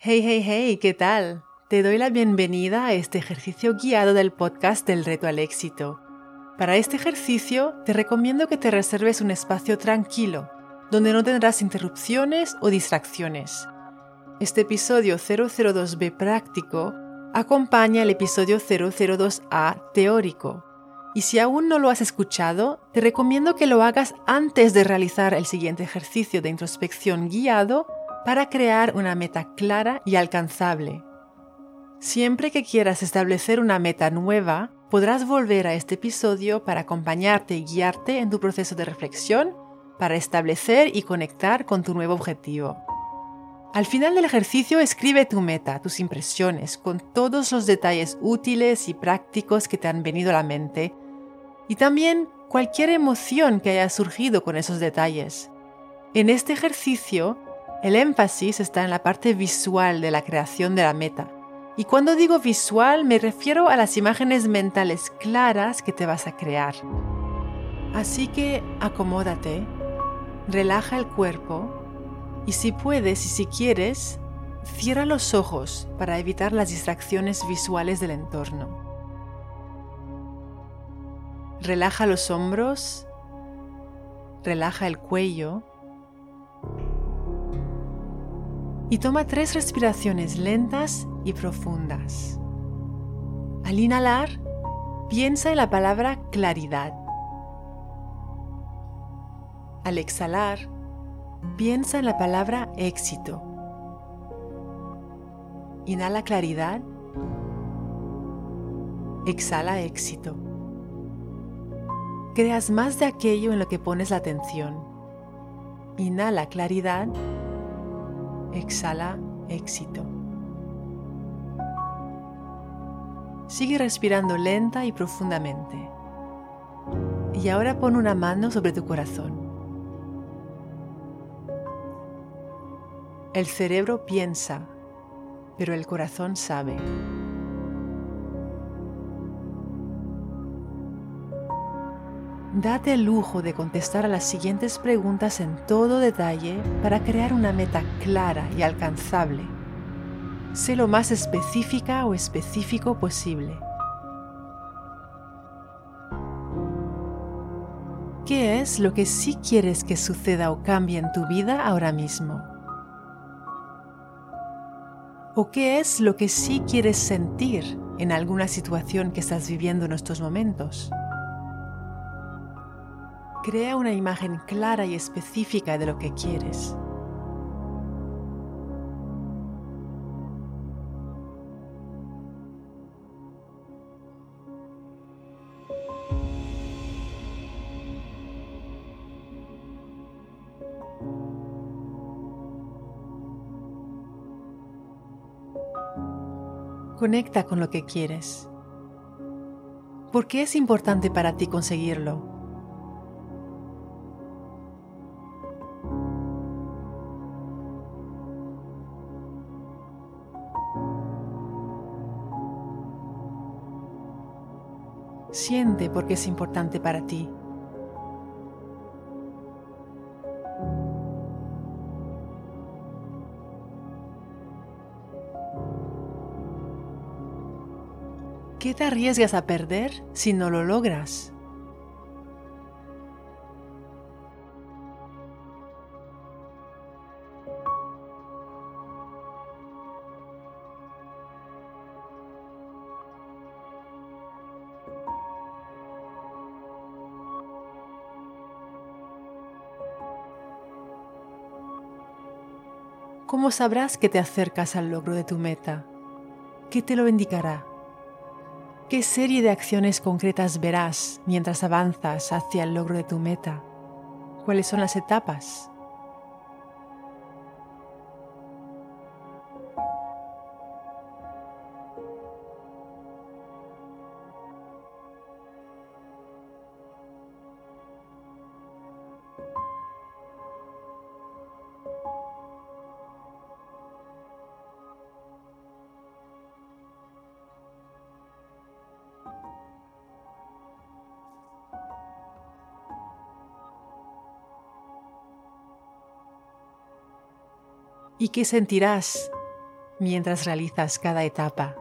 Hey, hey, hey, ¿qué tal? Te doy la bienvenida a este ejercicio guiado del podcast del reto al éxito. Para este ejercicio te recomiendo que te reserves un espacio tranquilo, donde no tendrás interrupciones o distracciones. Este episodio 002B práctico acompaña el episodio 002A teórico. Y si aún no lo has escuchado, te recomiendo que lo hagas antes de realizar el siguiente ejercicio de introspección guiado para crear una meta clara y alcanzable. Siempre que quieras establecer una meta nueva, podrás volver a este episodio para acompañarte y guiarte en tu proceso de reflexión para establecer y conectar con tu nuevo objetivo. Al final del ejercicio escribe tu meta, tus impresiones, con todos los detalles útiles y prácticos que te han venido a la mente y también cualquier emoción que haya surgido con esos detalles. En este ejercicio el énfasis está en la parte visual de la creación de la meta. Y cuando digo visual me refiero a las imágenes mentales claras que te vas a crear. Así que acomódate, relaja el cuerpo y si puedes y si quieres, cierra los ojos para evitar las distracciones visuales del entorno. Relaja los hombros, relaja el cuello y toma tres respiraciones lentas y profundas. Al inhalar, piensa en la palabra claridad. Al exhalar, piensa en la palabra éxito. Inhala claridad. Exhala éxito. Creas más de aquello en lo que pones la atención. Inhala claridad exhala éxito. Sigue respirando lenta y profundamente. Y ahora pon una mano sobre tu corazón. El cerebro piensa, pero el corazón sabe. Date el lujo de contestar a las siguientes preguntas en todo detalle para crear una meta clara y alcanzable. Sé lo más específica o específico posible. ¿Qué es lo que sí quieres que suceda o cambie en tu vida ahora mismo? ¿O qué es lo que sí quieres sentir en alguna situación que estás viviendo en estos momentos? Crea una imagen clara y específica de lo que quieres. Conecta con lo que quieres. ¿Por qué es importante para ti conseguirlo? Siente porque es importante para ti. ¿Qué te arriesgas a perder si no lo logras? ¿Cómo sabrás que te acercas al logro de tu meta? ¿Qué te lo indicará? ¿Qué serie de acciones concretas verás mientras avanzas hacia el logro de tu meta? ¿Cuáles son las etapas? Y qué sentirás mientras realizas cada etapa.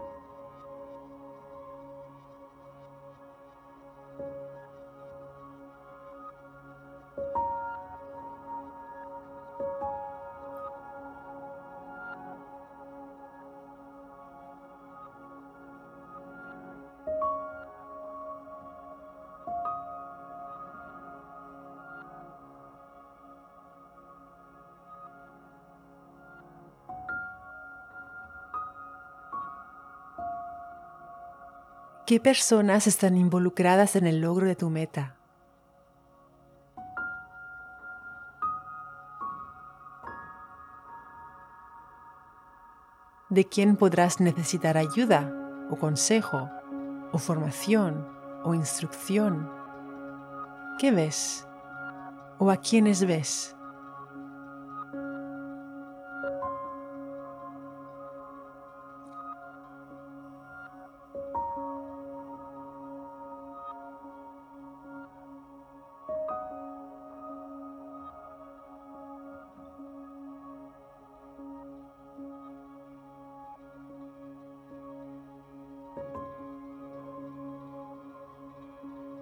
¿Qué personas están involucradas en el logro de tu meta? ¿De quién podrás necesitar ayuda o consejo o formación o instrucción? ¿Qué ves? ¿O a quiénes ves?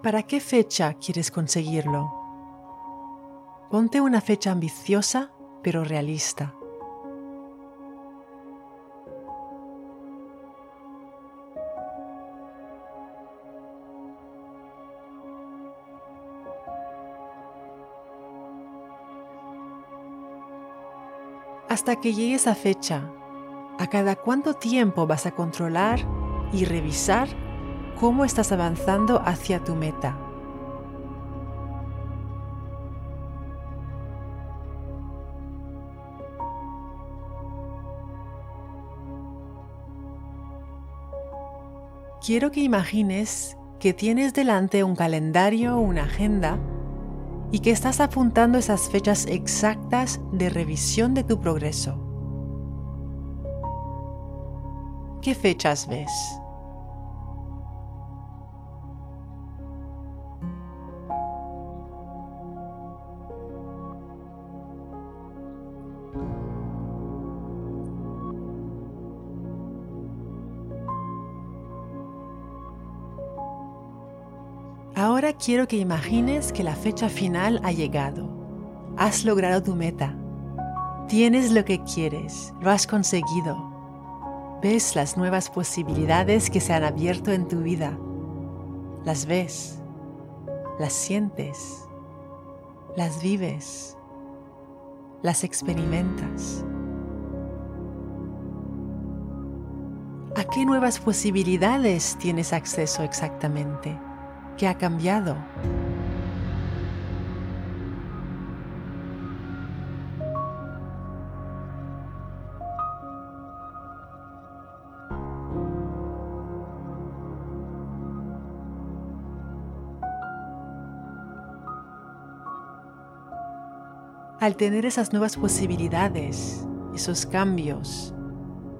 ¿Para qué fecha quieres conseguirlo? Ponte una fecha ambiciosa pero realista. Hasta que llegue esa fecha, ¿a cada cuánto tiempo vas a controlar y revisar cómo estás avanzando hacia tu meta. Quiero que imagines que tienes delante un calendario una agenda y que estás apuntando esas fechas exactas de revisión de tu progreso. ¿Qué fechas ves? Ahora quiero que imagines que la fecha final ha llegado. Has logrado tu meta. Tienes lo que quieres. Lo has conseguido. Ves las nuevas posibilidades que se han abierto en tu vida. Las ves. Las sientes. Las vives. Las experimentas. ¿A qué nuevas posibilidades tienes acceso exactamente? ¿Qué ha cambiado? Al tener esas nuevas posibilidades, esos cambios,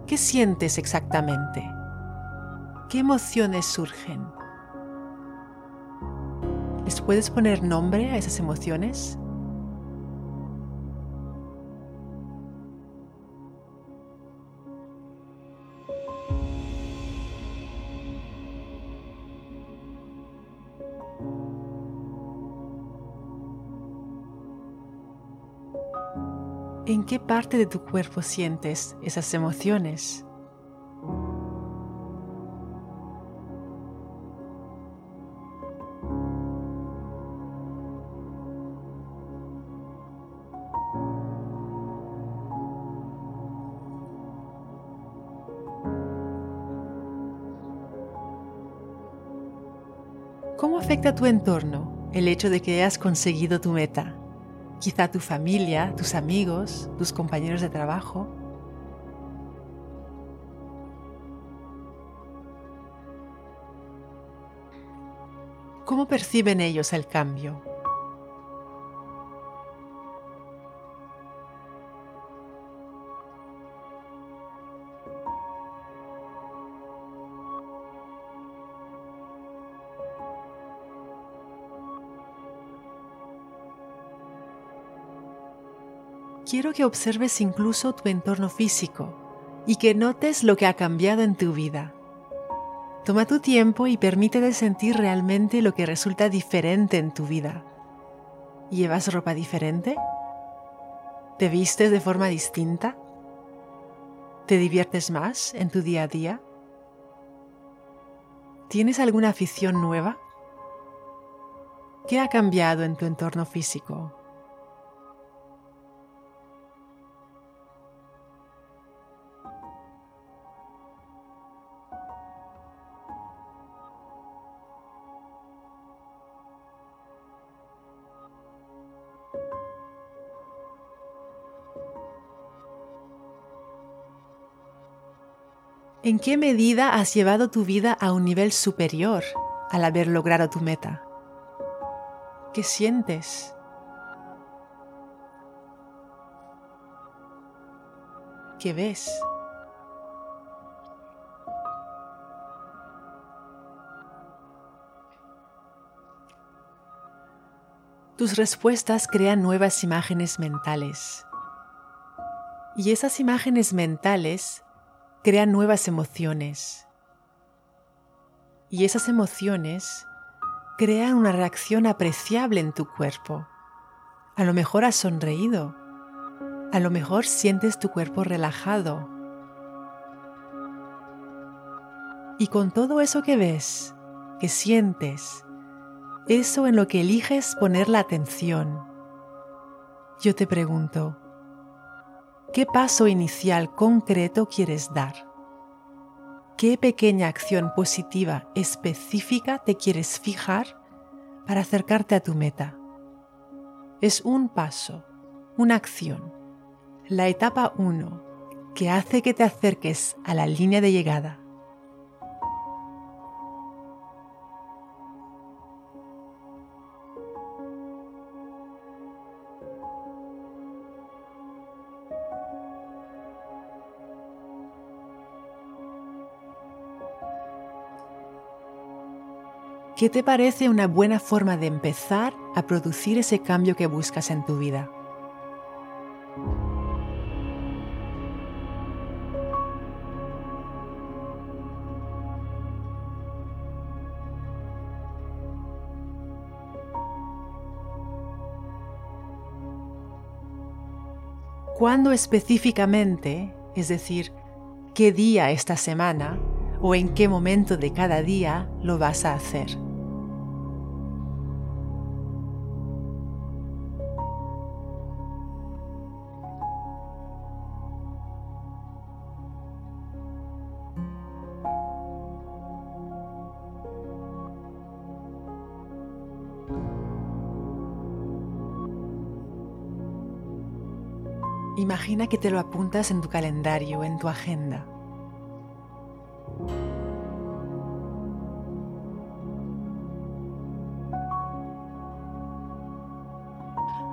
¿qué sientes exactamente? ¿Qué emociones surgen? ¿Les puedes poner nombre a esas emociones? ¿En qué parte de tu cuerpo sientes esas emociones? Afecta a tu entorno el hecho de que hayas conseguido tu meta? Quizá tu familia, tus amigos, tus compañeros de trabajo. ¿Cómo perciben ellos el cambio? Que observes incluso tu entorno físico y que notes lo que ha cambiado en tu vida. Toma tu tiempo y permítete sentir realmente lo que resulta diferente en tu vida. ¿Llevas ropa diferente? ¿Te vistes de forma distinta? ¿Te diviertes más en tu día a día? ¿Tienes alguna afición nueva? ¿Qué ha cambiado en tu entorno físico? ¿En qué medida has llevado tu vida a un nivel superior al haber logrado tu meta? ¿Qué sientes? ¿Qué ves? Tus respuestas crean nuevas imágenes mentales. Y esas imágenes mentales crean nuevas emociones. Y esas emociones crean una reacción apreciable en tu cuerpo. A lo mejor has sonreído. A lo mejor sientes tu cuerpo relajado. Y con todo eso que ves, que sientes, eso en lo que eliges poner la atención, yo te pregunto, ¿Qué paso inicial concreto quieres dar? ¿Qué pequeña acción positiva específica te quieres fijar para acercarte a tu meta? Es un paso, una acción, la etapa 1 que hace que te acerques a la línea de llegada ¿Qué te parece una buena forma de empezar a producir ese cambio que buscas en tu vida? ¿Cuándo específicamente, es decir, qué día esta semana o en qué momento de cada día lo vas a hacer? Imagina que te lo apuntas en tu calendario, en tu agenda.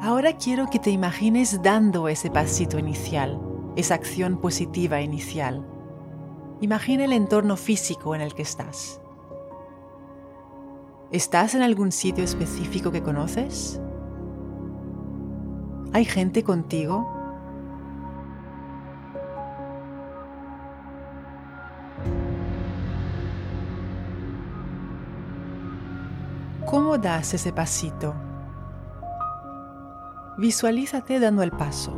Ahora quiero que te imagines dando ese pasito inicial, esa acción positiva inicial. Imagina el entorno físico en el que estás. ¿Estás en algún sitio específico que conoces? ¿Hay gente contigo? ¿Cómo das ese pasito? Visualízate dando el paso.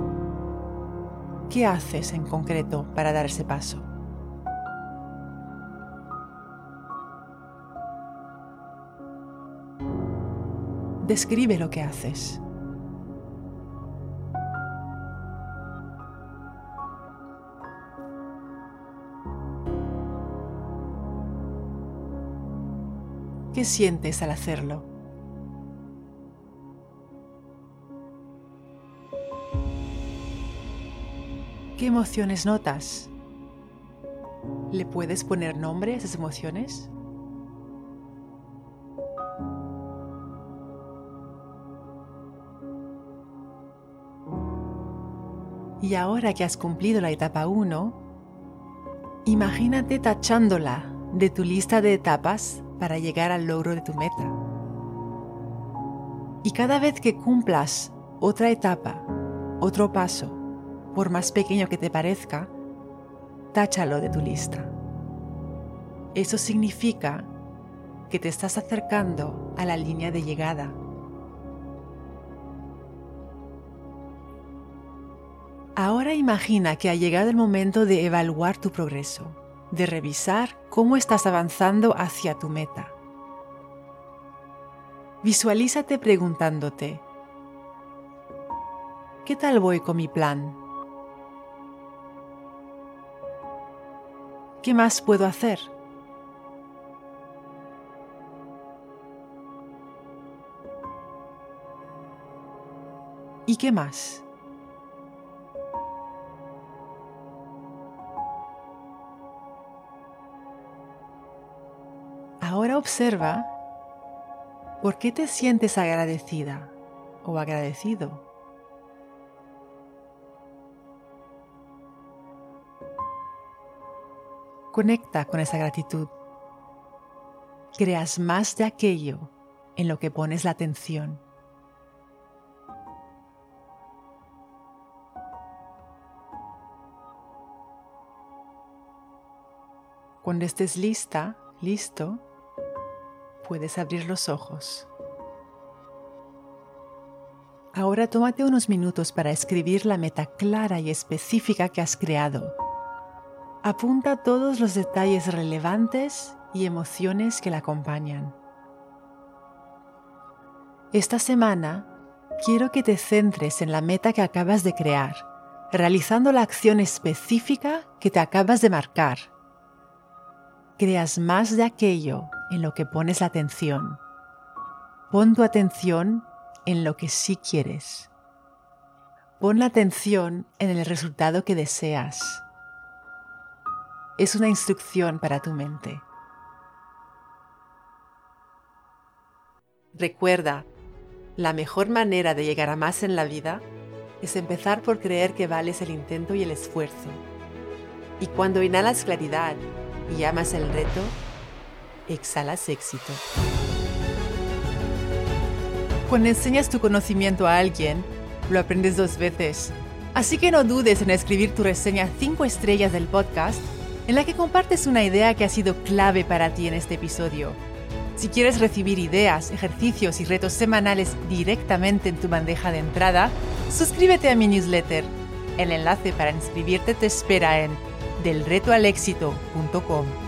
¿Qué haces en concreto para dar ese paso? Describe lo que haces. ¿Qué sientes al hacerlo? ¿Qué emociones notas? ¿Le puedes poner nombre a esas emociones? Y ahora que has cumplido la etapa 1, imagínate tachándola de tu lista de etapas para llegar al logro de tu meta. Y cada vez que cumplas otra etapa, otro paso, por más pequeño que te parezca, táchalo de tu lista. Eso significa que te estás acercando a la línea de llegada. Ahora imagina que ha llegado el momento de evaluar tu progreso, de revisar cómo estás avanzando hacia tu meta. Visualízate preguntándote, ¿qué tal voy con mi plan? ¿Qué más puedo hacer? ¿Y qué más? Ahora observa por qué te sientes agradecida o agradecido. Conecta con esa gratitud. Creas más de aquello en lo que pones la atención. Cuando estés lista, listo, puedes abrir los ojos. Ahora tómate unos minutos para escribir la meta clara y específica que has creado. Apunta todos los detalles relevantes y emociones que la acompañan. Esta semana quiero que te centres en la meta que acabas de crear, realizando la acción específica que te acabas de marcar creas más de aquello en lo que pones la atención. Pon tu atención en lo que sí quieres. Pon la atención en el resultado que deseas. Es una instrucción para tu mente. Recuerda, la mejor manera de llegar a más en la vida es empezar por creer que vales el intento y el esfuerzo. Y cuando inhalas claridad y amas el reto, exhalas éxito. Cuando enseñas tu conocimiento a alguien, lo aprendes dos veces. Así que no dudes en escribir tu reseña 5 estrellas del podcast en la que compartes una idea que ha sido clave para ti en este episodio. Si quieres recibir ideas, ejercicios y retos semanales directamente en tu bandeja de entrada, suscríbete a mi newsletter. El enlace para inscribirte te espera en delretoalexito.com.